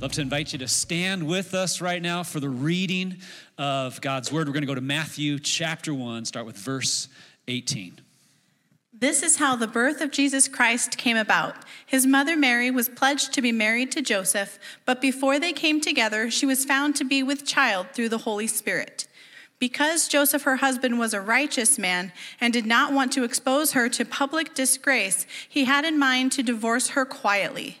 Love to invite you to stand with us right now for the reading of God's word. We're going to go to Matthew chapter 1, start with verse 18. This is how the birth of Jesus Christ came about. His mother Mary was pledged to be married to Joseph, but before they came together, she was found to be with child through the Holy Spirit. Because Joseph, her husband, was a righteous man and did not want to expose her to public disgrace, he had in mind to divorce her quietly.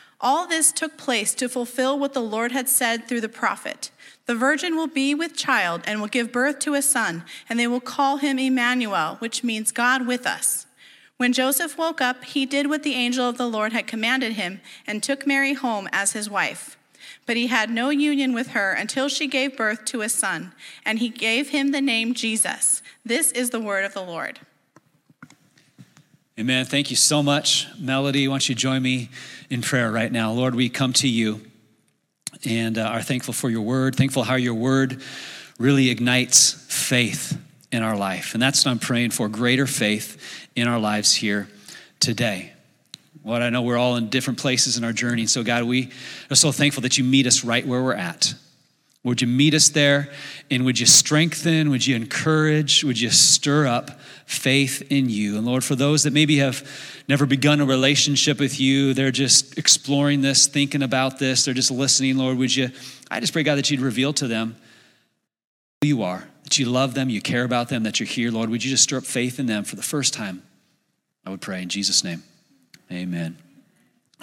All this took place to fulfill what the Lord had said through the prophet. The virgin will be with child and will give birth to a son, and they will call him Emmanuel, which means God with us. When Joseph woke up, he did what the angel of the Lord had commanded him and took Mary home as his wife. But he had no union with her until she gave birth to a son, and he gave him the name Jesus. This is the word of the Lord. Amen. Thank you so much, Melody. Why don't you join me in prayer right now? Lord, we come to you and uh, are thankful for your word, thankful how your word really ignites faith in our life. And that's what I'm praying for greater faith in our lives here today. What I know we're all in different places in our journey. So, God, we are so thankful that you meet us right where we're at. Would you meet us there? And would you strengthen? Would you encourage? Would you stir up faith in you? And Lord, for those that maybe have never begun a relationship with you, they're just exploring this, thinking about this, they're just listening, Lord, would you? I just pray, God, that you'd reveal to them who you are, that you love them, you care about them, that you're here, Lord. Would you just stir up faith in them for the first time? I would pray in Jesus' name. Amen.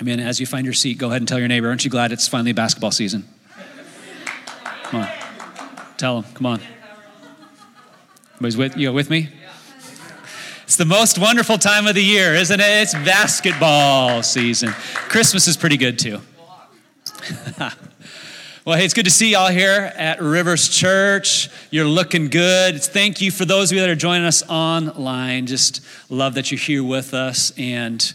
Amen. As you find your seat, go ahead and tell your neighbor, aren't you glad it's finally basketball season? Come on. Tell them. Come on. Everybody's with you with me? It's the most wonderful time of the year, isn't it? It's basketball season. Christmas is pretty good too. well, hey, it's good to see y'all here at Rivers Church. You're looking good. Thank you for those of you that are joining us online. Just love that you're here with us. And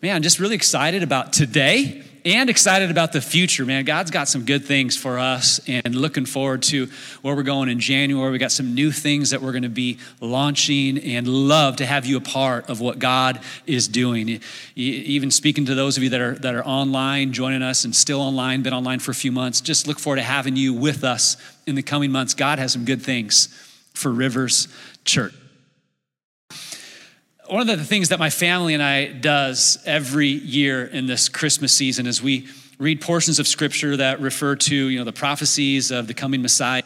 man, I'm just really excited about today and excited about the future, man. God's got some good things for us and looking forward to where we're going in January. We got some new things that we're going to be launching and love to have you a part of what God is doing. Even speaking to those of you that are that are online, joining us and still online, been online for a few months, just look forward to having you with us in the coming months. God has some good things for Rivers Church one of the things that my family and I does every year in this Christmas season is we read portions of scripture that refer to, you know, the prophecies of the coming Messiah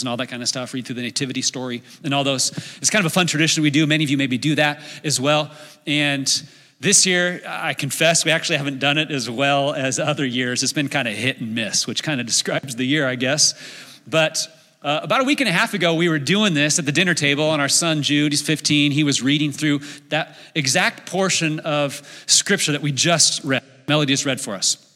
and all that kind of stuff, read through the nativity story and all those. It's kind of a fun tradition we do. Many of you maybe do that as well. And this year, I confess, we actually haven't done it as well as other years. It's been kind of hit and miss, which kind of describes the year, I guess. But uh, about a week and a half ago, we were doing this at the dinner table, and our son Jude, he's 15, he was reading through that exact portion of scripture that we just read, Melody just read for us.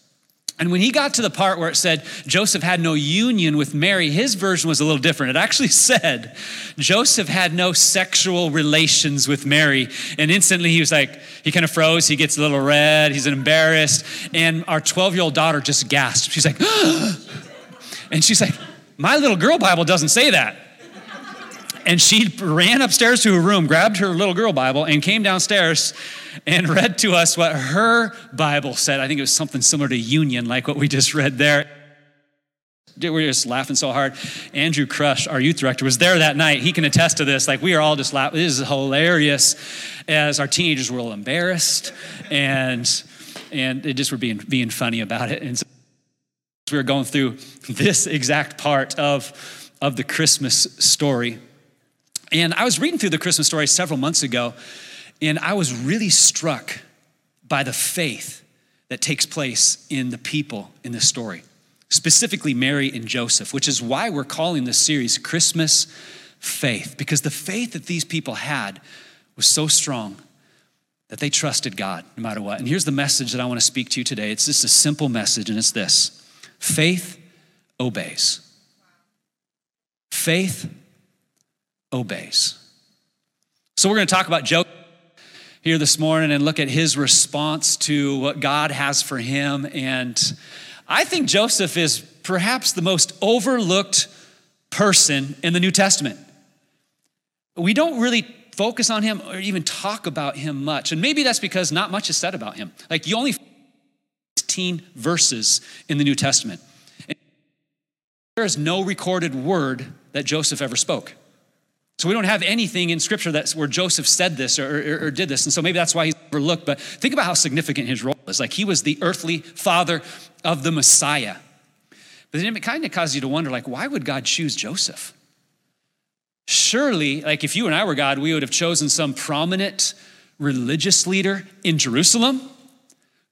And when he got to the part where it said Joseph had no union with Mary, his version was a little different. It actually said Joseph had no sexual relations with Mary. And instantly he was like, he kind of froze. He gets a little red. He's embarrassed. And our 12 year old daughter just gasped. She's like, and she's like, my little girl Bible doesn't say that. And she ran upstairs to her room, grabbed her little girl Bible, and came downstairs and read to us what her Bible said. I think it was something similar to union, like what we just read there. We were just laughing so hard. Andrew Crush, our youth director, was there that night. He can attest to this. Like, we are all just laughing. This is hilarious as our teenagers were a little embarrassed and and they just were being, being funny about it. And so we were going through this exact part of, of the Christmas story. And I was reading through the Christmas story several months ago, and I was really struck by the faith that takes place in the people in this story, specifically Mary and Joseph, which is why we're calling this series Christmas Faith, because the faith that these people had was so strong that they trusted God no matter what. And here's the message that I want to speak to you today it's just a simple message, and it's this faith obeys. Faith obeys. So we're going to talk about Joseph here this morning and look at his response to what God has for him. And I think Joseph is perhaps the most overlooked person in the New Testament. We don't really focus on him or even talk about him much. And maybe that's because not much is said about him. Like you only 16 verses in the New Testament. There is no recorded word that Joseph ever spoke. So we don't have anything in scripture that's where Joseph said this or, or, or, did this. And so maybe that's why he's overlooked. But think about how significant his role is. Like he was the earthly father of the Messiah. But then it kind of causes you to wonder, like, why would God choose Joseph? Surely, like if you and I were God, we would have chosen some prominent religious leader in Jerusalem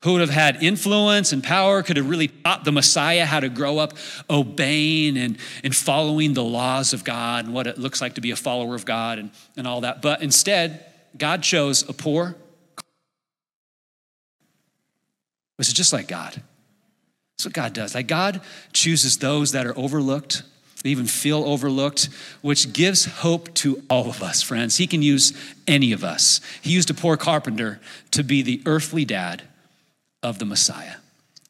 who would have had influence and power, could have really taught the Messiah how to grow up obeying and, and following the laws of God and what it looks like to be a follower of God and, and all that. But instead, God chose a poor, which is just like God. That's what God does. Like God chooses those that are overlooked, they even feel overlooked, which gives hope to all of us, friends. He can use any of us. He used a poor carpenter to be the earthly dad of the Messiah.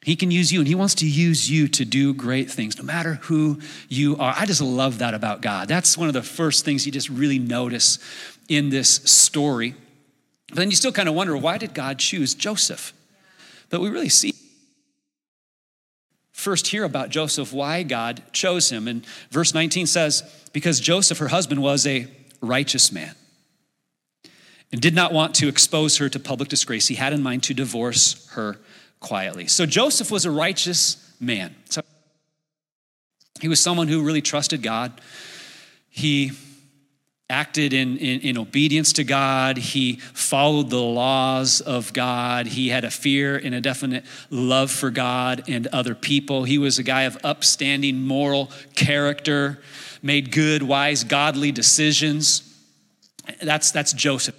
He can use you, and He wants to use you to do great things, no matter who you are. I just love that about God. That's one of the first things you just really notice in this story. But then you still kind of wonder why did God choose Joseph? But we really see first hear about Joseph, why God chose him. And verse 19 says, Because Joseph, her husband, was a righteous man and did not want to expose her to public disgrace. He had in mind to divorce her quietly. So Joseph was a righteous man. So he was someone who really trusted God. He acted in, in, in, obedience to God. He followed the laws of God. He had a fear and a definite love for God and other people. He was a guy of upstanding moral character, made good, wise, godly decisions. That's, that's Joseph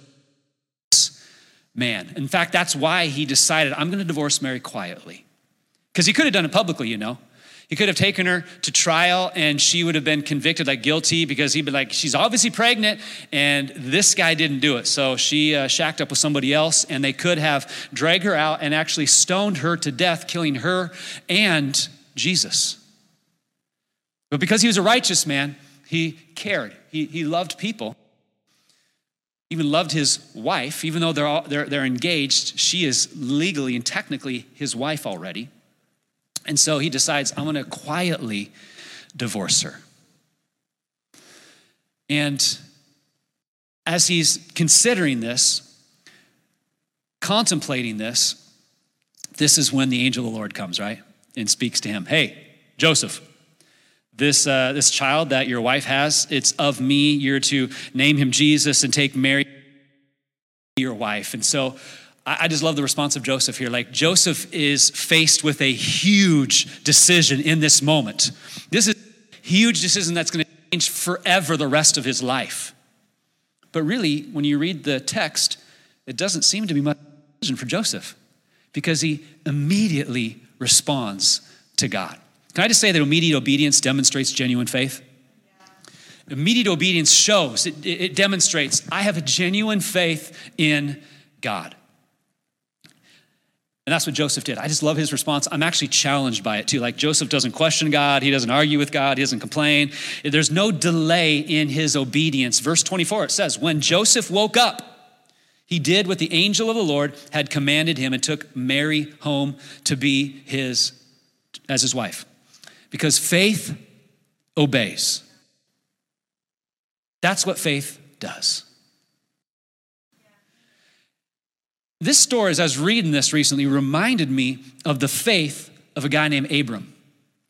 man. In fact, that's why he decided, I'm going to divorce Mary quietly. Because he could have done it publicly, you know. He could have taken her to trial and she would have been convicted like guilty because he'd be like, she's obviously pregnant and this guy didn't do it. So she uh, shacked up with somebody else and they could have dragged her out and actually stoned her to death, killing her and Jesus. But because he was a righteous man, he cared, he, he loved people even loved his wife, even though they're, all, they're, they're engaged, she is legally and technically his wife already. And so he decides, I'm going to quietly divorce her. And as he's considering this, contemplating this, this is when the angel of the Lord comes, right? And speaks to him Hey, Joseph, this, uh, this child that your wife has, it's of me. You're to name him Jesus and take Mary, your wife. And so I, just love the response of Joseph here. Like, Joseph is faced with a huge decision in this moment. This is a huge decision that's going to change forever the rest of his life. But really, when you read the text, it doesn't seem to be much decision for Joseph because he immediately responds to God. Can I just say that immediate obedience demonstrates genuine faith? Immediate obedience shows, it, it, demonstrates, I have a genuine faith in God. And that's what Joseph did. I just love his response. I'm actually challenged by it too. Like Joseph doesn't question God, he doesn't argue with God, he doesn't complain. There's no delay in his obedience. Verse 24, it says, When Joseph woke up, he did what the angel of the Lord had commanded him and took Mary home to be his as his wife because faith obeys. That's what faith does. This story, as I was reading this recently, reminded me of the faith of a guy named Abram.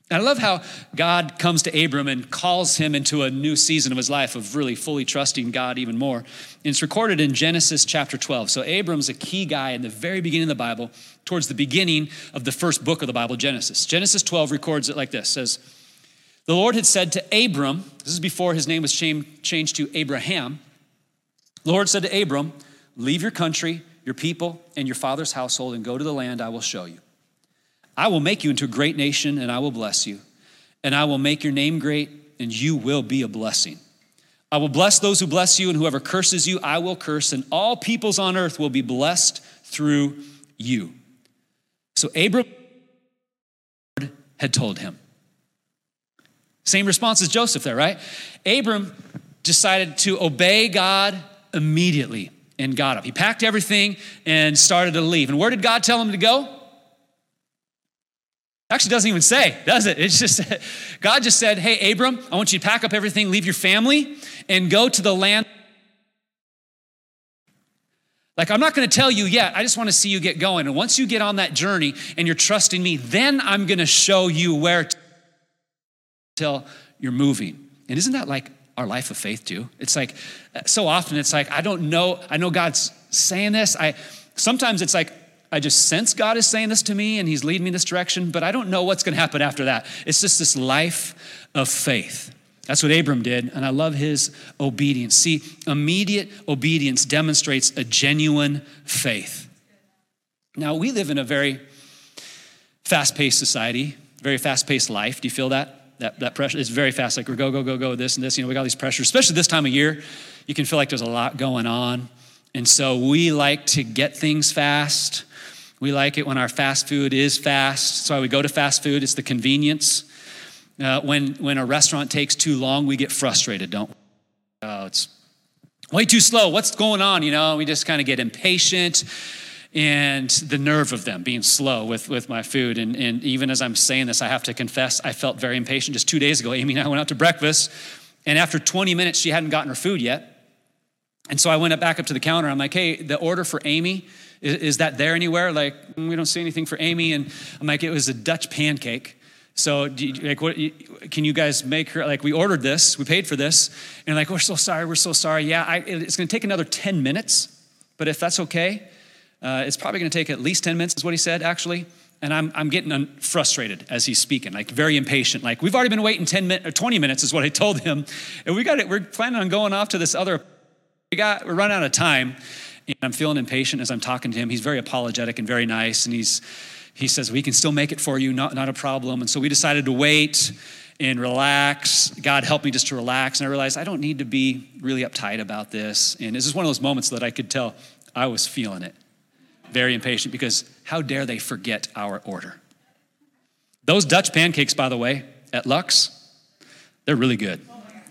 I love how God comes to Abram and calls him into a new season of his life of really fully trusting God even more. And it's recorded in Genesis chapter 12. So Abram's a key guy in the very beginning of the Bible, towards the beginning of the first book of the Bible, Genesis. Genesis 12 records it like this says, The Lord had said to Abram, this is before his name was changed to Abraham. The Lord said to Abram, Leave your country, your people, and your father's household, and go to the land I will show you. I will make you into a great nation and I will bless you. And I will make your name great and you will be a blessing. I will bless those who bless you, and whoever curses you, I will curse, and all peoples on earth will be blessed through you. So Abram had told him. Same response as Joseph there, right? Abram decided to obey God immediately and got up. He packed everything and started to leave. And where did God tell him to go? Actually, doesn't even say, does it? It's just, God just said, Hey, Abram, I want you to pack up everything, leave your family, and go to the land. Like, I'm not going to tell you yet. I just want to see you get going. And once you get on that journey and you're trusting me, then I'm going to show you where to till you're moving. And isn't that like our life of faith too? It's like uh, so often it's like I don't know, I know God's saying this. I sometimes it's like I just sense God is saying this to me and He's leading me in this direction, but I don't know what's going to happen after that. It's just this life of faith. That's what Abram did, and I love his obedience. See, immediate obedience demonstrates a genuine faith. Now, we live in a very fast paced society, very fast paced life. Do you feel that? That, that pressure is very fast, like we're go, go, go, go, this and this. You know, we got all these pressures, especially this time of year. You can feel like there's a lot going on. And so we like to get things fast. We like it when our fast food is fast. Why we go to fast food, it's the convenience. Uh, when, when a restaurant takes too long, we get frustrated, don't we? Oh, it's way too slow. What's going on? You know, we just kind of get impatient and the nerve of them being slow with, with my food. And, and even as I'm saying this, I have to confess, I felt very impatient. Just two days ago, Amy and I went out to breakfast, and after 20 minutes, she hadn't gotten her food yet. And so I went up back up to the counter. I'm like, hey, the order for Amy, is, is that there anywhere? Like, we don't see anything for Amy. And I'm like, it was a Dutch pancake. So, you, like, what can you guys make her? Like, we ordered this, we paid for this, and like, we're so sorry, we're so sorry. Yeah, I, it's going to take another 10 minutes, but if that's okay, uh, it's probably going to take at least 10 minutes, is what he said, actually. And I'm, I'm getting frustrated as he's speaking, like very impatient. Like, we've already been waiting 10 minutes or 20 minutes, is what I told him. And we got it, we're planning on going off to this other, we got, we're running out of time. And I'm feeling impatient as I'm talking to him. He's very apologetic and very nice. And he's, he says, We can still make it for you, not, not a problem. And so we decided to wait and relax. God helped me just to relax. And I realized I don't need to be really uptight about this. And this is one of those moments that I could tell I was feeling it. Very impatient because how dare they forget our order? Those Dutch pancakes, by the way, at Lux, they're really good.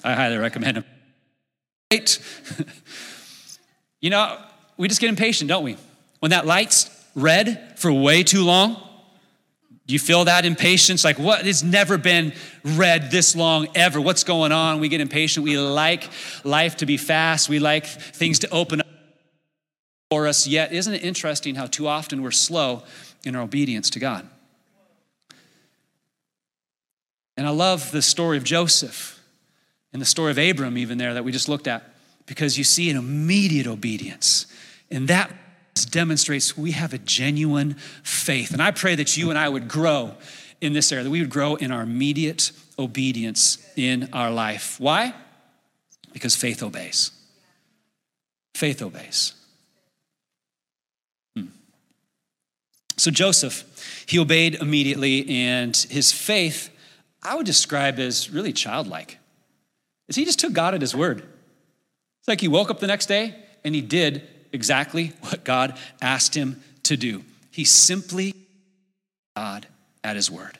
I highly recommend them. You know, we just get impatient, don't we? When that light's red for way too long, you feel that impatience? Like, what? It's never been red this long ever. What's going on? We get impatient. We like life to be fast. We like things to open up for us. Yet, isn't it interesting how too often we're slow in our obedience to God? And I love the story of Joseph and the story of Abram, even there, that we just looked at, because you see an immediate obedience. And that demonstrates we have a genuine faith. And I pray that you and I would grow in this area, that we would grow in our immediate obedience in our life. Why? Because faith obeys. Faith obeys. Hmm. So Joseph, he obeyed immediately, and his faith, I would describe as really childlike. Is he just took God at his word. It's like he woke up the next day and he did exactly what God asked him to do. He simply God at his word.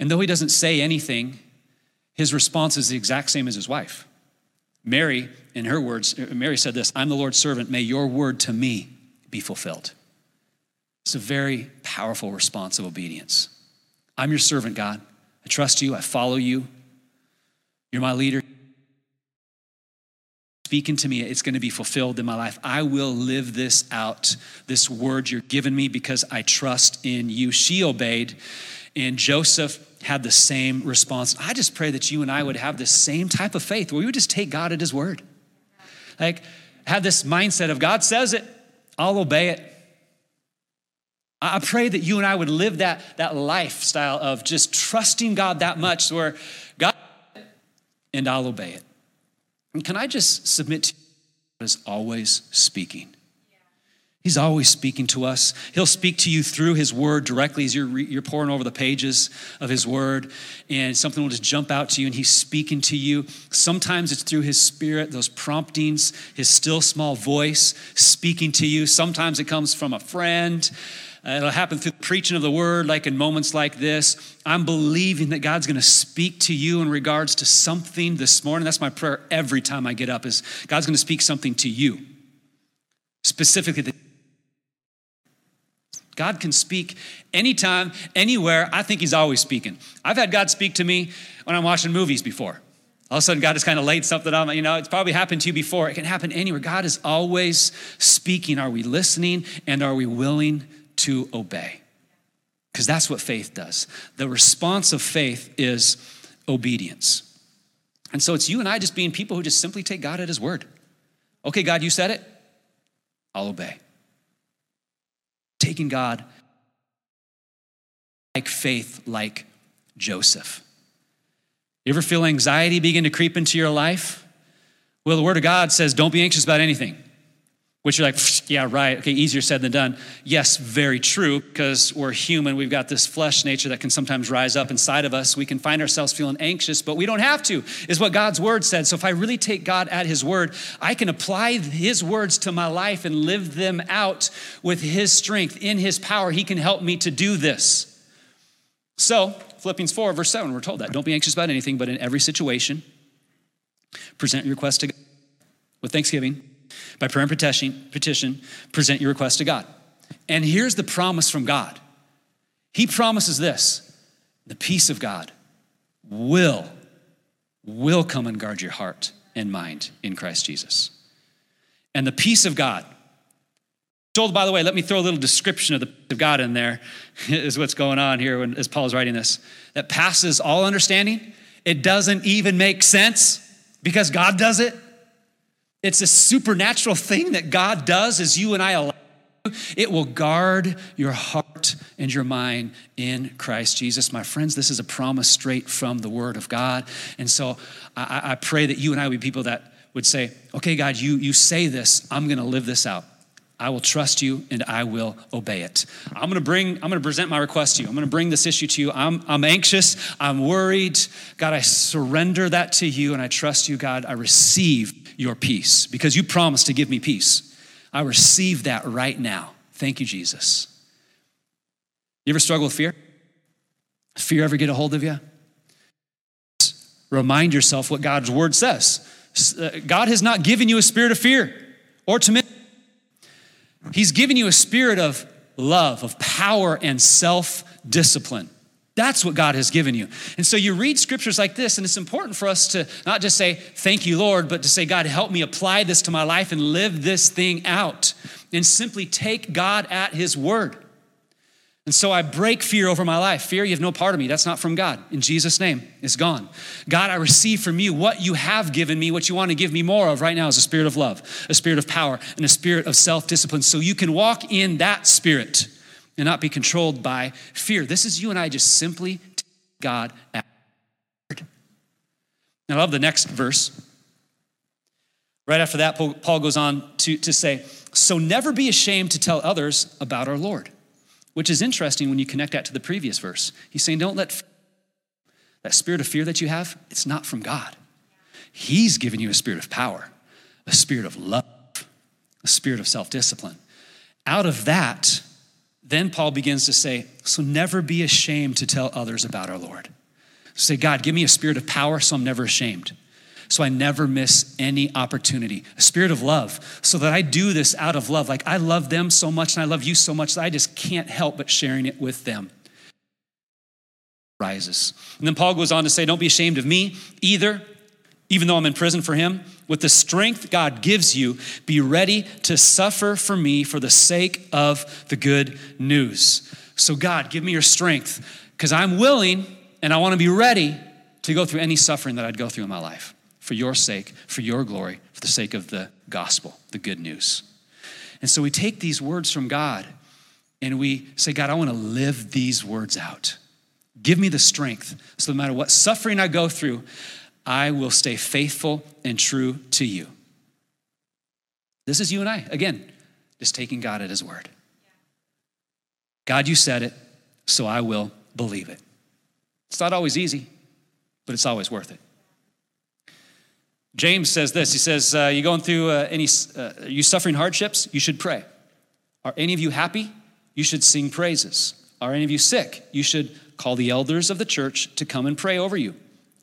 And though he doesn't say anything, his response is the exact same as his wife. Mary, in her words, Mary said this I'm the Lord's servant. May your word to me be fulfilled. It's a very powerful response of obedience. I'm your servant, God. I trust you. I follow you. You're my leader speaking to me, it's going to be fulfilled in my life. I will live this out, this word you're giving me, because I trust in you. She obeyed, And Joseph had the same response. I just pray that you and I would have the same type of faith where we would just take God at his word. Like, have this mindset of God says it, I'll obey it. I pray that you and I would live that, that lifestyle of just trusting God that much where God and I'll obey it. And can I just submit to you, God is always speaking. He's always speaking to us. He'll speak to you through His Word directly as you're, you're pouring over the pages of His Word, and something will just jump out to you, and He's speaking to you. Sometimes it's through His Spirit, those promptings, His still small voice speaking to you. Sometimes it comes from a friend. Uh, it'll happen through preaching of the Word, like in moments like this. I'm believing that God's going to speak to you in regards to something this morning. That's my prayer every time I get up. Is God's going to speak something to you, specifically. God can speak anytime, anywhere. I think He's always speaking. I've had God speak to me when I'm watching movies before. All of a sudden, God has kind of laid something on. You know, it's probably happened to you before. It can happen anywhere. God is always speaking. Are we listening and are we willing to obey? Because that's what faith does. The response of faith is obedience. And so it's you and I just being people who just simply take God at His word. Okay, God, you said it, I'll obey taking God like faith, like Joseph. You ever feel anxiety begin to creep into your life? Well, the Word of God says, don't be anxious about anything. Which you're like, yeah, right. Okay, easier said than done. Yes, very true, because we're human. We've got this flesh nature that can sometimes rise up inside of us. We can find ourselves feeling anxious, but we don't have to, is what God's word said. So if I really take God at his word, I can apply his words to my life and live them out with his strength. In his power, he can help me to do this. So, Philippians 4, verse 7, we're told that. Don't be anxious about anything, but in every situation, present your request to God with thanksgiving by prayer and petition, petition, present your request to God. And here's the promise from God He promises this the peace of God will, will come and guard your heart and mind in Christ Jesus. And the peace of God, told, by the way, let me throw a little description of the of God in there, is what's going on here when, as Paul's writing this. That passes all understanding. It doesn't even make sense because God does it. It's a supernatural thing that God does as you and I allow. It will guard your heart and your mind in Christ Jesus. My friends, this is a promise straight from the Word of God. And so I, I pray that you and I would be people that would say, okay, God, you, you say this, I'm going to live this out. I will trust you and I will obey it. I'm going to bring, I'm to present my request to you. I'm going to bring this issue to you. I'm, I'm anxious. I'm worried. God, I surrender that to you and I trust you, God. I receive your peace because you promised to give me peace. I receive that right now. Thank you, Jesus. You ever struggle with fear? Fear ever get a hold of you? Remind yourself what God's word says. Uh, God has not given you a spirit of fear or timidity. He's given you a spirit of love, of power, and self discipline. That's what God has given you. And so you read scriptures like this, and it's important for us to not just say, Thank you, Lord, but to say, God, help me apply this to my life and live this thing out. And simply take God at His word. And so I break fear over my life. Fear, you have no part of me. That's not from God. In Jesus' name, it's gone. God, I receive from you what you have given me, what you want to give me more of right now is a spirit of love, a spirit of power, and a spirit of self discipline. So you can walk in that spirit and not be controlled by fear. This is you and I just simply God at. I love the next verse. Right after that, Paul goes on to, to say, So never be ashamed to tell others about our Lord, which is interesting when you connect that to the previous verse. He's saying, Don't let that spirit of fear that you have, it's not from God. He's given you a spirit of power, a spirit of love, a spirit of self discipline. Out of that, then Paul begins to say, So never be ashamed to tell others about our Lord. Say, God, give me a spirit of power so I'm never ashamed. So I never miss any opportunity. A spirit of love, so that I do this out of love. Like I love them so much and I love you so much that I just can't help but sharing it with them. Rises. And then Paul goes on to say, Don't be ashamed of me either, even though I'm in prison for him. With the strength God gives you, be ready to suffer for me for the sake of the good news. So, God, give me your strength. because I'm willing and I want to be ready to go through any suffering that I'd go through in my life for your sake, for your glory, for the sake of the gospel, the good news. And so we take these words from God and we say, God, I want to live these words out. Give me the strength so no matter what suffering I go through, I will stay faithful and true to you. This is you and I, again, just taking God at his word. God, you said it, so I will believe it. It's not always easy, but it's always worth it. James says this He says, uh, You going through uh, any, uh, are you suffering hardships? You should pray. Are any of you happy? You should sing praises. Are any of you sick? You should call the elders of the church to come and pray over you,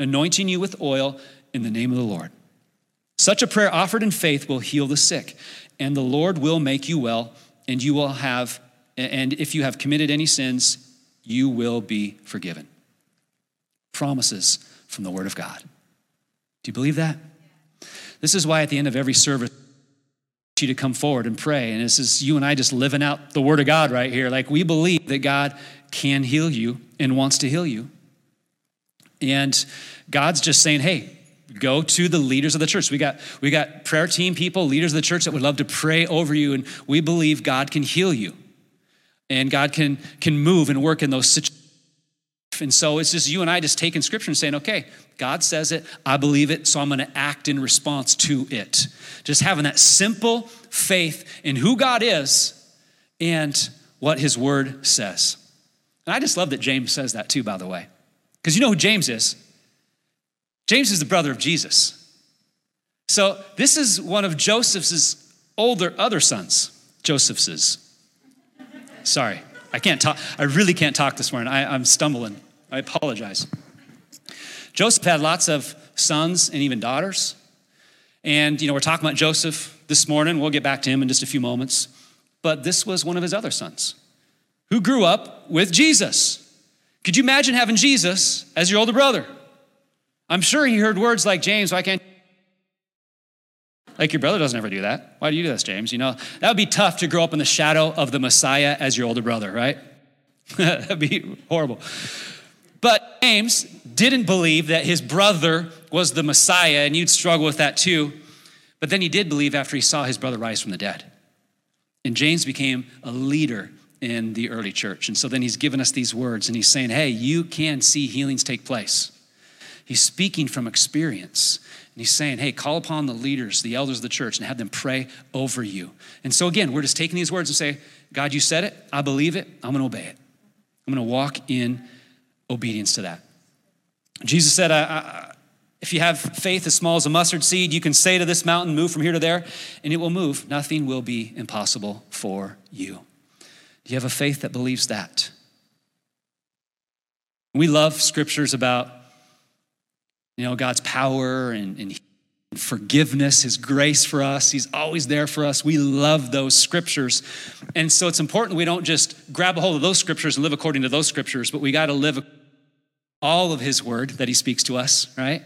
anointing you with oil in the name of the Lord. Such a prayer offered in faith will heal the sick, and the Lord will make you well, and you will have, and if you have committed any sins, you will be forgiven. Promises from the Word of God. Do you believe that? This is why at the end of every service, you to come forward and pray. And this is you and I just living out the word of God right here. Like we believe that God can heal you and wants to heal you. And God's just saying, hey, go to the leaders of the church. We got we got prayer team people, leaders of the church that would love to pray over you, and we believe God can heal you. And God can can move and work in those situations. And so it's just you and I just taking scripture and saying, okay, God says it, I believe it, so I'm going to act in response to it. Just having that simple faith in who God is and what his word says. And I just love that James says that too, by the way. Because you know who James is? James is the brother of Jesus. So this is one of Joseph's older other sons. Joseph's. Sorry, I can't talk. I really can't talk this morning. I, I'm stumbling. I apologize. Joseph had lots of sons and even daughters. And, you know, we're talking about Joseph this morning. We'll get back to him in just a few moments. But this was one of his other sons who grew up with Jesus. Could you imagine having Jesus as your older brother? I'm sure he heard words like, James, why can't like your brother doesn't ever do that. Why do you do this, James? You know, that would be tough to grow up in the shadow of the Messiah as your older brother, right? That'd be horrible. But James didn't believe that his brother was the Messiah, and you'd struggle with that too. But then he did believe after he saw his brother rise from the dead. And James became a leader in the early church. And so then he's given us these words, and he's saying, Hey, you can see healings take place. He's speaking from experience. And he's saying, hey, call upon the leaders, the elders of the church, and have them pray over you. And so again, we're just taking these words and say, God, you said it. I believe it. I'm going to obey it. I'm going to walk in obedience to that. Jesus said, I, I, if you have faith as small as a mustard seed, you can say to this mountain, move from here to there, and it will move. Nothing will be impossible for you. Do you have a faith that believes that? We love scriptures about, you know, God's power and, and forgiveness, His grace for us. He's always there for us. We love those scriptures. And so it's important we don't just grab a hold of those scriptures and live according to those scriptures, but we got to live all of his word that he speaks to us, right?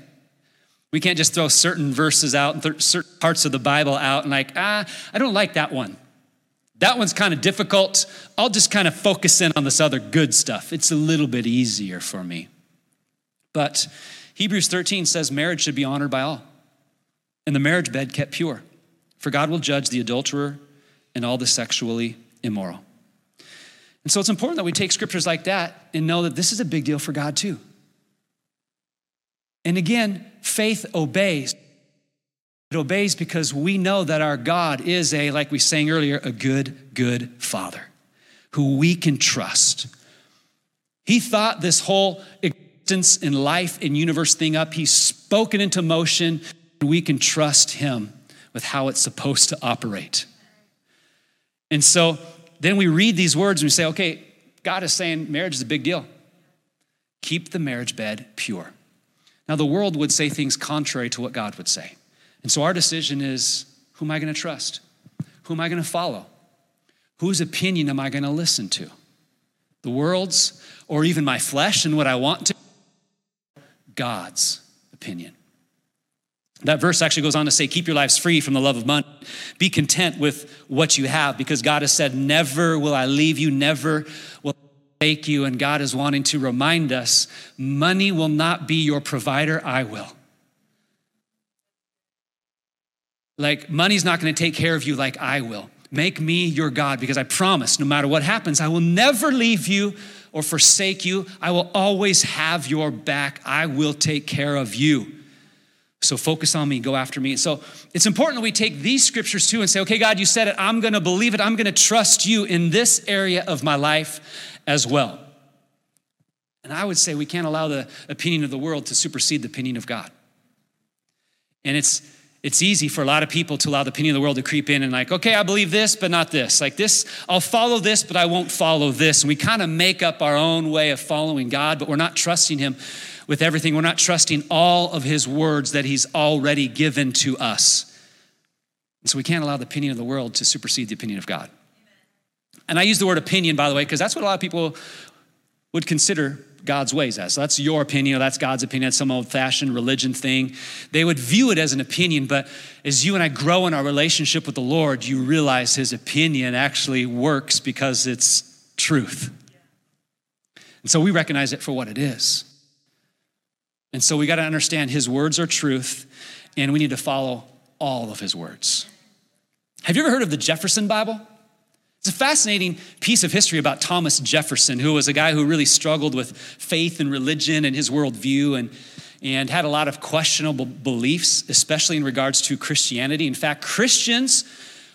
We can't just throw certain verses out and certain parts of the Bible out and like, ah, I don't like that one. That one's kind of difficult. I'll just kind of focus in on this other good stuff. It's a little bit easier for me. But Hebrews 13 says marriage should be honored by all, and the marriage bed kept pure. For God will judge the adulterer and all the sexually immoral. And so it's important that we take scriptures like that and know that this is a big deal for God too. And again, faith obeys. It obeys because we know that our God is a, like we sang earlier, a good, good Father who we can trust. He thought this whole existence and life and universe thing up. He's spoken into motion, and we can trust Him with how it's supposed to operate. And so, then we read these words and we say, okay, God is saying marriage is a big deal. Keep the marriage bed pure. Now, the world would say things contrary to what God would say. And so our decision is who am I going to trust? Who am I going to follow? Whose opinion am I going to listen to? The world's or even my flesh and what I want to? God's opinion. That verse actually goes on to say, Keep your lives free from the love of money. Be content with what you have, because God has said, Never will I leave you, never will I take you, and God is wanting to remind us money will not be your provider, I will. Like, money's not going to take care of you like I will. Make me your God because I promise no matter what happens, I will never leave you or forsake you. I will always have your back. I will take care of you. So focus on me, go after me. So it's important that we take these scriptures too and say, okay, God, you said it. I'm going to believe it. I'm going to trust you in this area of my life as well. And I would say we can't allow the opinion of the world to supersede the opinion of God. And it's it's easy for a lot of people to allow the opinion of the world to creep in and like, okay, I believe this, but not this. Like this, I'll follow this, but I won't follow this. And we kind of make up our own way of following God, but we're not trusting Him with everything. We're not trusting all of His words that He's already given to us. And so we can't allow the opinion of the world to supersede the opinion of God. And I use the word opinion, by the way, because that's what a lot of people would consider God's ways as. So that's your opinion, or that's God's opinion, that's some old fashioned religion thing. They would view it as an opinion, but as you and I grow in our relationship with the Lord, you realize his opinion actually works because it's truth. And so we recognize it for what it is. And so we got to understand his words are truth, and we need to follow all of his words. Have you ever heard of the Jefferson Bible? It's a fascinating piece of history about Thomas Jefferson, who was a guy who really struggled with faith and religion and his worldview and, and had a lot of questionable beliefs, especially in regards to Christianity. In fact, Christians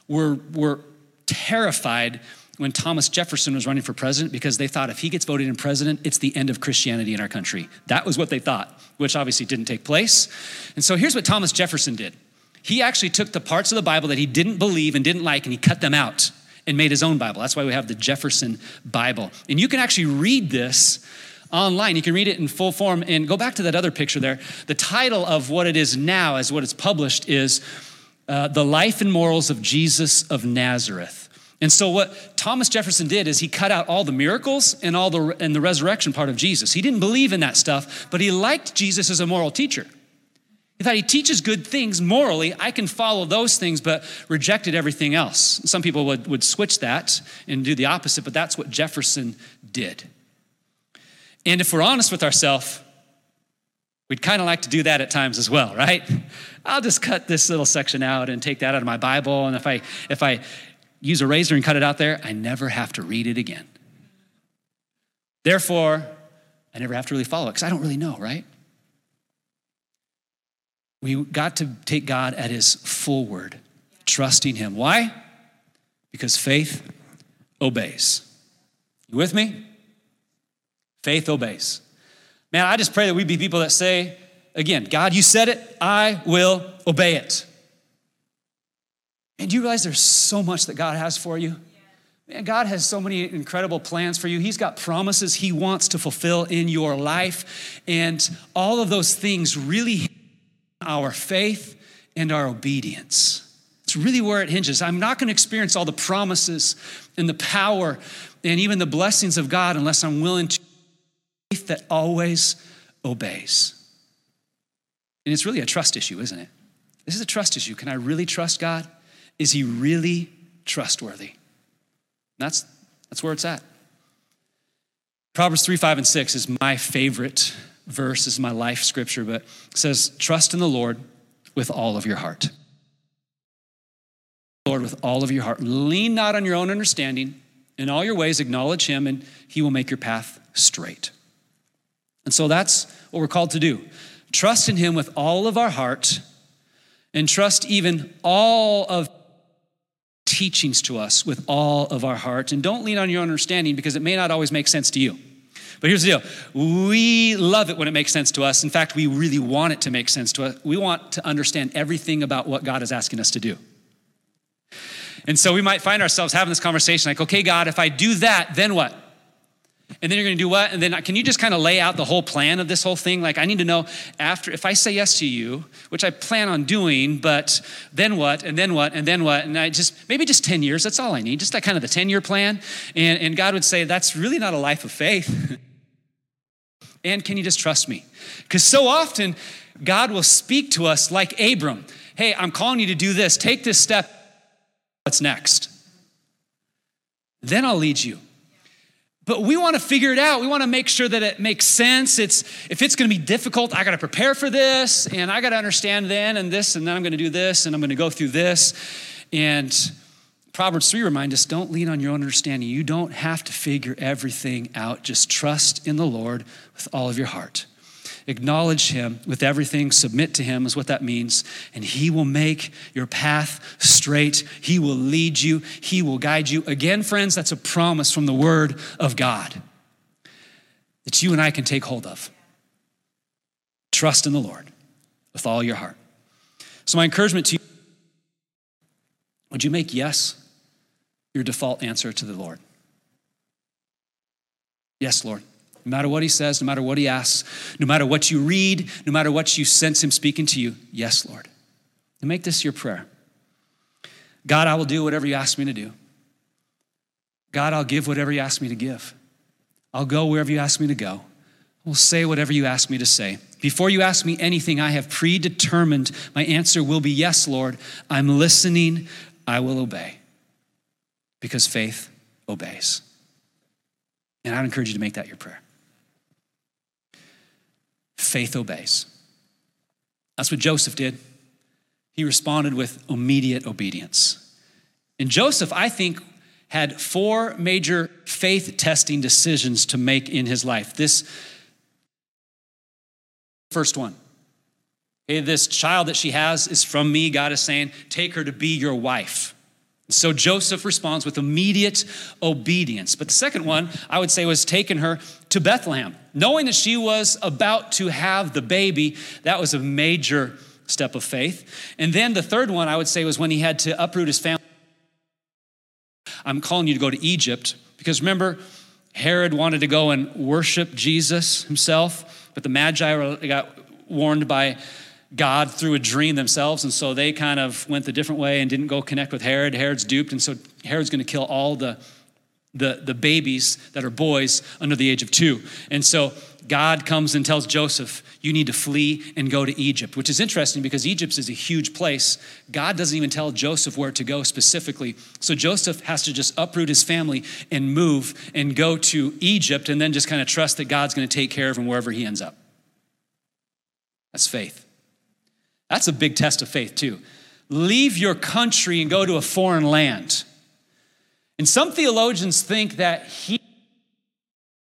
were, were terrified when Thomas Jefferson was running for president because they thought if he gets voted in president, it's the end of Christianity in our country. That was what they thought, which obviously didn't take place. And so here's what Thomas Jefferson did he actually took the parts of the Bible that he didn't believe and didn't like and he cut them out and made his own Bible. That's why we have the Jefferson Bible. And you can actually read this online. You can read it in full form. And go back to that other picture there. The title of what it is now, as what it's published, is uh, The Life and Morals of Jesus of Nazareth. And so what Thomas Jefferson did is he cut out all the miracles and all the and the resurrection part of Jesus. He didn't believe in that stuff, but he liked Jesus as a moral teacher. He thought he teaches good things morally. I can follow those things, but rejected everything else. Some people would, would switch that and do the opposite, but that's what Jefferson did. And if we're honest with ourselves, we'd kind of like to do that at times as well, right? I'll just cut this little section out and take that out of my Bible. And if I if I use a razor and cut it out there, I never have to read it again. Therefore, I never have to really follow it because I don't really know, right? We got to take God at his full word, trusting him. Why? Because faith obeys. You with me? Faith obeys. Man, I just pray that we be people that say, again, God, you said it, I will obey it. And do you realize there's so much that God has for you? Man, God has so many incredible plans for you. He's got promises He wants to fulfill in your life. And all of those things really our faith and our obedience. It's really where it hinges. I'm not going to experience all the promises and the power and even the blessings of God unless I'm willing to faith that always obeys. And it's really a trust issue, isn't it? This is a trust issue. Can I really trust God? Is he really trustworthy? That's, that's where it's at. Proverbs 3, 5, and 6 is my favorite verse is my life scripture, but says, Trust in the Lord with all of your heart. Lord, with all of your heart. Lean not on your own understanding. In all your ways, acknowledge him, and he will make your path straight. And so that's what we're called to do. Trust in him with all of our heart, and trust even all of teachings to us with all of our heart. And don't lean on your own understanding because it may not always make sense to you. But here's the deal we love it when it makes sense to us. In fact, we really want it to make sense to us. We want to understand everything about what God is asking us to do. And so we might find ourselves having this conversation like, okay, God, if I do that, then what? And then you're going to do what? And then uh, can you just kind of lay out the whole plan of this whole thing? Like, I need to know after, if I say yes to you, which I plan on doing, but then what? And then what? And then what? And I just, maybe just 10 years, that's all I need. Just that kind of the 10 year plan. And, and God would say, that's really not a life of faith. And can you just trust me? Because so often, God will speak to us like Abram Hey, I'm calling you to do this. Take this step. What's next? Then I'll lead you. but we want to figure it out. We want to make sure that it makes sense. It's if it's going to be difficult, I got to prepare for this and I got to understand then and this and then I'm going to do this and I'm going to go through this. And Proverbs 3 reminds us don't lean on your own understanding. You don't have to figure everything out. Just trust in the Lord with all of your heart. Acknowledge Him with everything, submit to Him, is what that means, and He will make your path straight. He will lead you, He will guide you. Again, friends, that's a promise from the Word of God that you and I can take hold of. Trust in the Lord with all your heart. So, my encouragement to you would you make yes your default answer to the Lord? Yes, Lord. No matter what he says, no matter what he asks, no matter what you read, no matter what you sense him speaking to you, yes, Lord. And make this your prayer. God, I will do whatever you ask me to do. God, I'll give whatever you ask me to give. I'll go wherever you ask me to go. I'll say whatever you ask me to say. Before you ask me anything, I have predetermined my answer will be yes, Lord. I'm listening. I will obey. Because faith obeys. And I'd encourage you to make that your prayer. Faith obeys. That's what Joseph did. He responded with immediate obedience. And Joseph, I think, had four major faith testing decisions to make in his life. This first one. Hey, this child that she has is from me. God is saying, take her to be your wife. So Joseph responds with immediate obedience. But the second one, I would say, was taking her to Bethlehem. Knowing that she was about to have the baby, that was a major step of faith. And then the third one, I would say, was when he had to uproot his family. I'm calling you to go to Egypt because remember, Herod wanted to go and worship Jesus himself, but the Magi got warned by God through a dream themselves, and so they kind of went the different way and didn't go connect with Herod. Herod's duped, and so Herod's going to kill all the, the, the babies that are boys under the age of two. And so God comes and tells Joseph, You need to flee and go to Egypt, which is interesting because Egypt is a huge place. God doesn't even tell Joseph where to go specifically. So Joseph has to just uproot his family and move and go to Egypt and then just kind of trust that God's going to take care of him wherever he ends up. That's faith. That's a big test of faith, too. Leave your country and go to a foreign land. And some theologians think that he,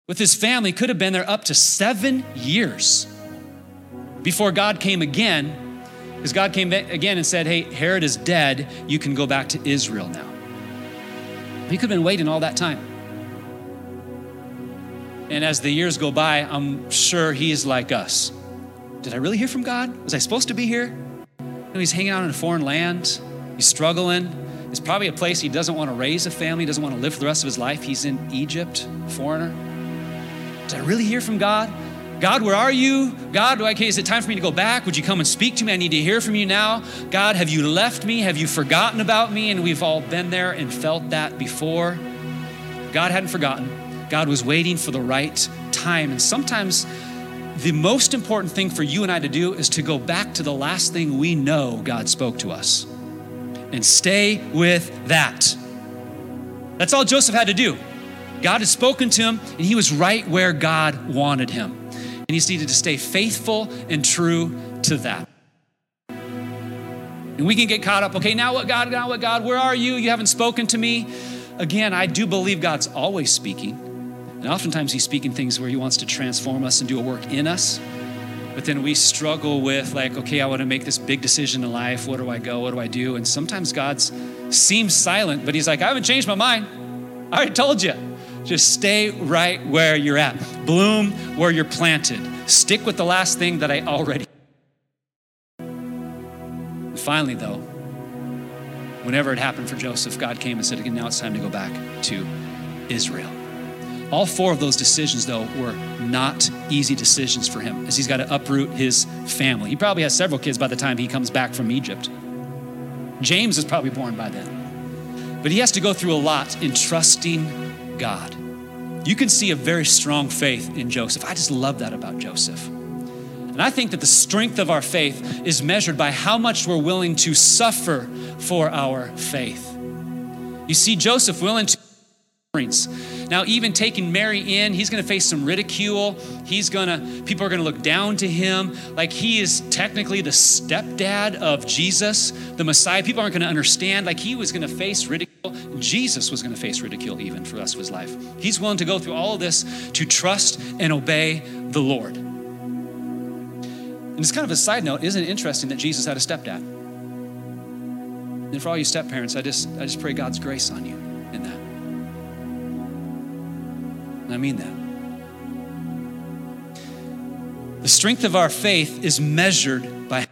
with his family, could have been there up to seven years before God came again, because God came again and said, Hey, Herod is dead. You can go back to Israel now. He could have been waiting all that time. And as the years go by, I'm sure he's like us. Did I really hear from God? Was I supposed to be here? You know, he's hanging out in a foreign land. He's struggling. It's probably a place he doesn't want to raise a family, doesn't want to live for the rest of his life. He's in Egypt, foreigner. Did I really hear from God? God, where are you? God, okay, is it time for me to go back? Would you come and speak to me? I need to hear from you now. God, have you left me? Have you forgotten about me? And we've all been there and felt that before. God hadn't forgotten. God was waiting for the right time. And sometimes the most important thing for you and I to do is to go back to the last thing we know God spoke to us and stay with that. That's all Joseph had to do. God had spoken to him, and he was right where God wanted him. And he just needed to stay faithful and true to that. And we can get caught up, okay, now what, God, now what, God, where are you? You haven't spoken to me. Again, I do believe God's always speaking. And oftentimes he's speaking things where he wants to transform us and do a work in us. But then we struggle with, like, okay, I want to make this big decision in life. Where do I go? What do I do? And sometimes God seems silent, but he's like, I haven't changed my mind. I already told you. Just stay right where you're at. Bloom where you're planted. Stick with the last thing that I already. And finally, though, whenever it happened for Joseph, God came and said, again, now it's time to go back to Israel. All four of those decisions, though, were not easy decisions for him as he's got to uproot his family. He probably has several kids by the time he comes back from Egypt. James is probably born by then. But he has to go through a lot in trusting God. You can see a very strong faith in Joseph. I just love that about Joseph. And I think that the strength of our faith is measured by how much we're willing to suffer for our faith. You see, Joseph willing to Now, even taking Mary in, he's going to face some ridicule. He's going to, people are going to look down to him. Like he is technically the stepdad of Jesus, the Messiah. People aren't going to understand. Like he was going to face ridicule. Jesus was going to face ridicule even for the rest of his life. He's willing to go through all of this to trust and obey the Lord. And it's kind of a side note, isn't it interesting that Jesus had a stepdad? And for all you step parents, I just I just pray God's grace on you And I mean that. The strength of our faith is measured by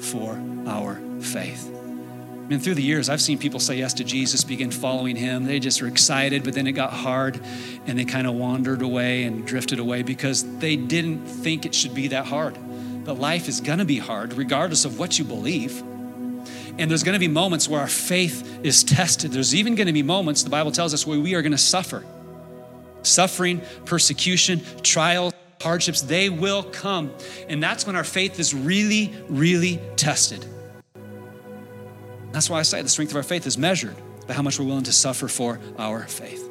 for our faith. I mean, through the years, I've seen people say yes to Jesus, begin following him. They just were excited, but then it got hard and they kind of wandered away and drifted away because they didn't think it should be that hard. But life is going to be hard, regardless of what you believe. And there's going to be moments where our faith is tested. There's even going to be moments, the Bible tells us, where we are going to suffer. Suffering, persecution, trials, hardships, they will come. And that's when our faith is really, really tested. That's why I say the strength of our faith is measured by how much we're willing to suffer for our faith.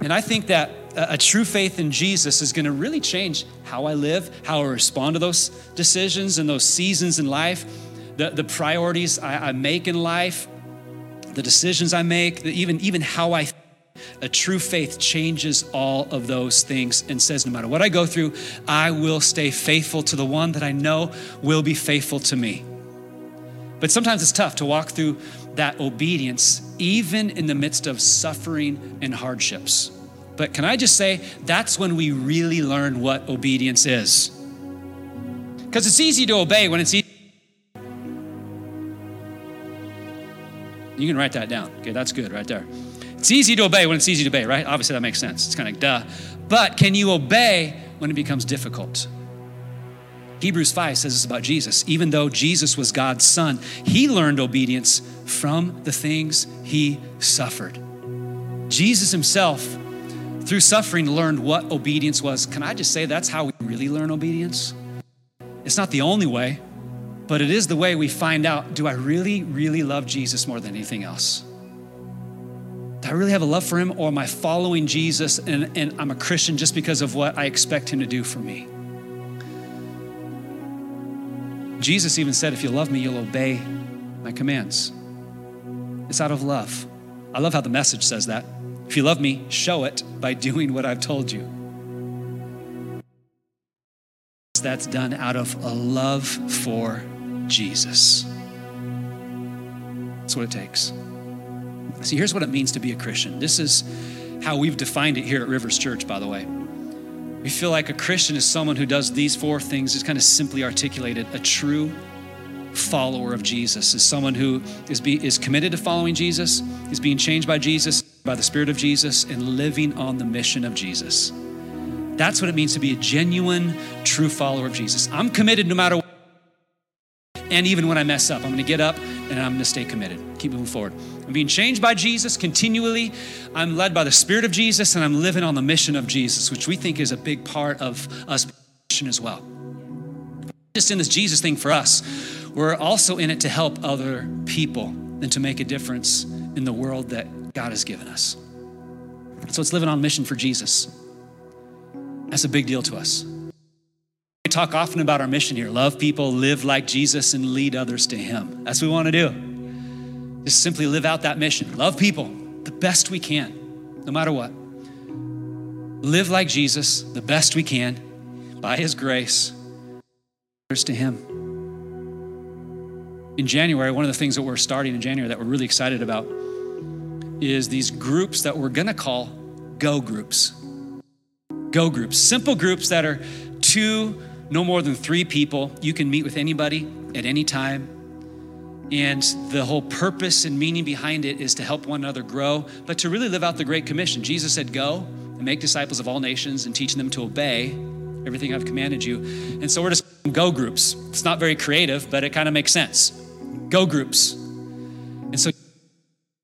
And I think that a, true faith in Jesus is going to really change how I live, how I respond to those decisions and those seasons in life, the, the priorities I, I make in life, the decisions I make, the, even, even how I a true faith changes all of those things and says, no matter what I go through, I will stay faithful to the one that I know will be faithful to me. But sometimes it's tough to walk through that obedience, even in the midst of suffering and hardships. But can I just say, that's when we really learn what obedience is. Because it's easy to obey when it's easy. You can write that down. Okay, that's good right there. It's easy to obey when it's easy to obey, right? Obviously, that makes sense. It's kind of like duh. But can you obey when it becomes difficult? Hebrews 5 says this about Jesus. Even though Jesus was God's son, he learned obedience from the things he suffered. Jesus himself, through suffering, learned what obedience was. Can I just say that's how we really learn obedience? It's not the only way, but it is the way we find out do I really, really love Jesus more than anything else? Do I really have a love for him, or am I following Jesus and, and I'm a Christian just because of what I expect him to do for me? Jesus even said, If you love me, you'll obey my commands. It's out of love. I love how the message says that. If you love me, show it by doing what I've told you. That's done out of a love for Jesus. That's what it takes. See, here's what it means to be a Christian. This is how we've defined it here at Rivers Church, by the way. We feel like a Christian is someone who does these four things, is kind of simply articulated. A true follower of Jesus is someone who is, be, is committed to following Jesus, is being changed by Jesus, by the Spirit of Jesus, and living on the mission of Jesus. That's what it means to be a genuine, true follower of Jesus. I'm committed no matter what. And even when I mess up, I'm going to get up and I'm going to stay committed. Keep moving forward. I'm being changed by Jesus continually. I'm led by the Spirit of Jesus, and I'm living on the mission of Jesus, which we think is a big part of us as well. Just in this Jesus thing for us, we're also in it to help other people and to make a difference in the world that God has given us. So it's living on mission for Jesus. That's a big deal to us. We talk often about our mission here love people, live like Jesus, and lead others to Him. That's what we want to do. Just simply live out that mission. Love people the best we can, no matter what. Live like Jesus the best we can by His grace, others to Him. In January, one of the things that we're starting in January that we're really excited about is these groups that we're going to call go groups. Go groups, simple groups that are two no more than three people. You can meet with anybody at any time. And the whole purpose and meaning behind it is to help one another grow, but to really live out the Great Commission. Jesus said, Go and make disciples of all nations and teach them to obey everything I've commanded you. And so we're just go groups. It's not very creative, but it kind of makes sense. Go groups. And so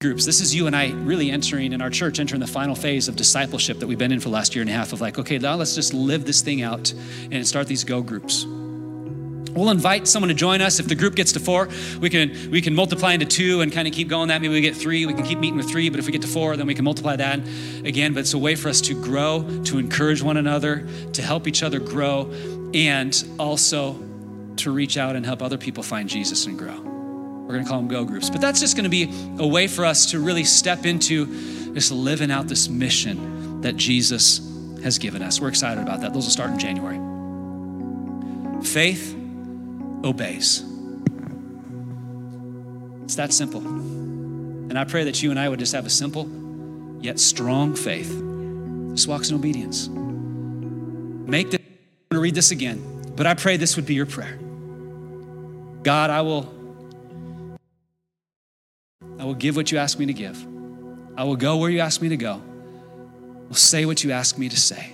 groups. This is you and I really entering in our church, entering the final phase of discipleship that we've been in for the last year and a half of like, okay, now let's just live this thing out and start these go groups. We'll invite someone to join us. If the group gets to four, we can we can multiply into two and kind of keep going that. Maybe we get three, we can keep meeting with three, but if we get to four, then we can multiply that again. But it's a way for us to grow, to encourage one another, to help each other grow, and also to reach out and help other people find Jesus and grow. We're gonna call them go groups. But that's just gonna be a way for us to really step into just living out this mission that Jesus has given us. We're excited about that. Those will start in January. Faith obeys. It's that simple. And I pray that you and I would just have a simple yet strong faith. Just walks in obedience. Make this, I'm gonna read this again, but I pray this would be your prayer. God, I will will give what you ask me to give. I will go where you ask me to go. I will say what you ask me to say.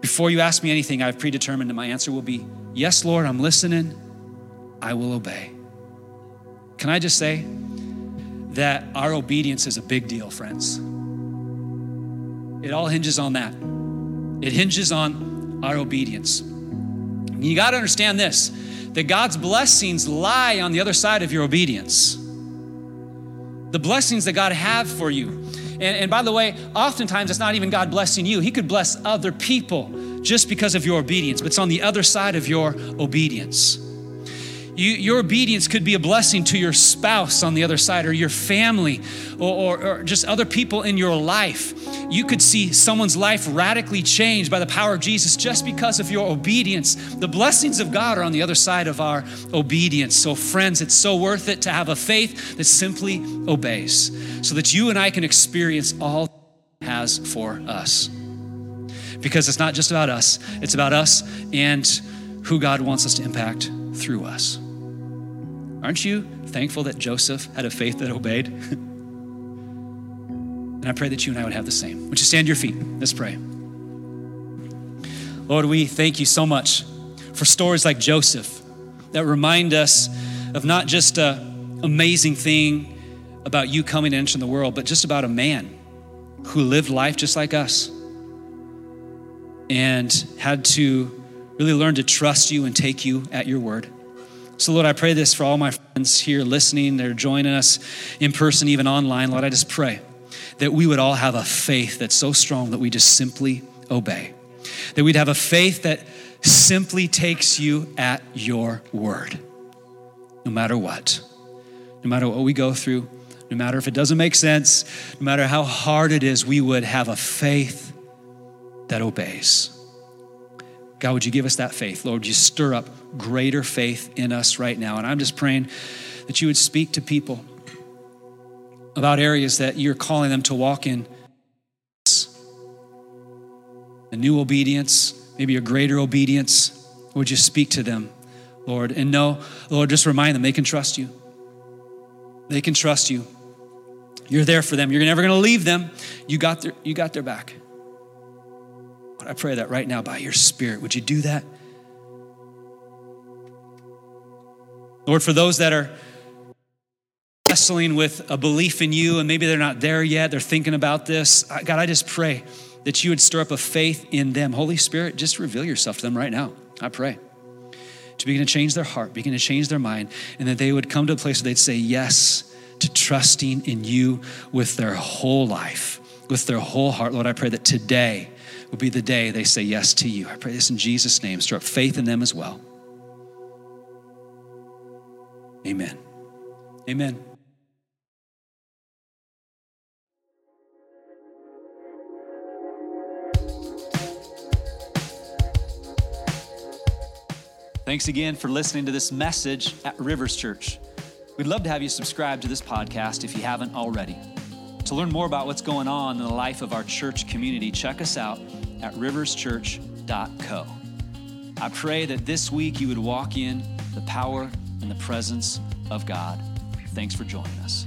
Before you ask me anything, I've predetermined that my answer will be Yes, Lord, I'm listening. I will obey. Can I just say that our obedience is a big deal, friends? It all hinges on that. It hinges on our obedience. You got to understand this that God's blessings lie on the other side of your obedience. The blessings that God have for you. And, and by the way, oftentimes it's not even God blessing you. He could bless other people just because of your obedience, but it's on the other side of your obedience. You, your obedience could be a blessing to your spouse on the other side, or your family, or, or, or, just other people in your life. You could see someone's life radically changed by the power of Jesus just because of your obedience. The blessings of God are on the other side of our obedience. So, friends, it's so worth it to have a faith that simply obeys so that you and I can experience all has for us. Because it's not just about us, it's about us and who God wants us to impact through us. Aren't you thankful that Joseph had a faith that obeyed? and I pray that you and I would have the same. Would you stand to your feet? Let's pray. Lord, we thank you so much for stories like Joseph that remind us of not just an amazing thing about you coming and entering the world, but just about a man who lived life just like us and had to really learn to trust you and take you at your word. So, Lord, I pray this for all my friends here listening, they're joining us in person, even online. Lord, I just pray that we would all have a faith that's so strong that we just simply obey. That we'd have a faith that simply takes you at your word, no matter what. No matter what we go through, no matter if it doesn't make sense, no matter how hard it is, we would have a faith that obeys. God, would you give us that faith? Lord, would you stir up greater faith in us right now? And I'm just praying that you would speak to people about areas that you're calling them to walk in a new obedience, maybe a greater obedience. Would you speak to them, Lord? And no, Lord, just remind them they can trust you. They can trust you. You're there for them. You're never going to leave them. You got their, you got their back. I pray that right now by your Spirit, would you do that? Lord, for those that are wrestling with a belief in you and maybe they're not there yet, they're thinking about this, God, I just pray that you would stir up a faith in them. Holy Spirit, just reveal yourself to them right now. I pray. To begin to change their heart, begin to change their mind, and that they would come to a place where they'd say yes to trusting in you with their whole life, with their whole heart. Lord, I pray that today will be the day they say yes to you. I pray this in Jesus' name. Stir up faith in them as well. Amen. Amen. Thanks again for listening to this message at Rivers Church. We'd love to have you subscribe to this podcast if you haven't already. To learn more about what's going on in the life of our church community, check us out at riverschurch.co. I pray that this week you would walk in the power and the presence of God. Thanks for joining us.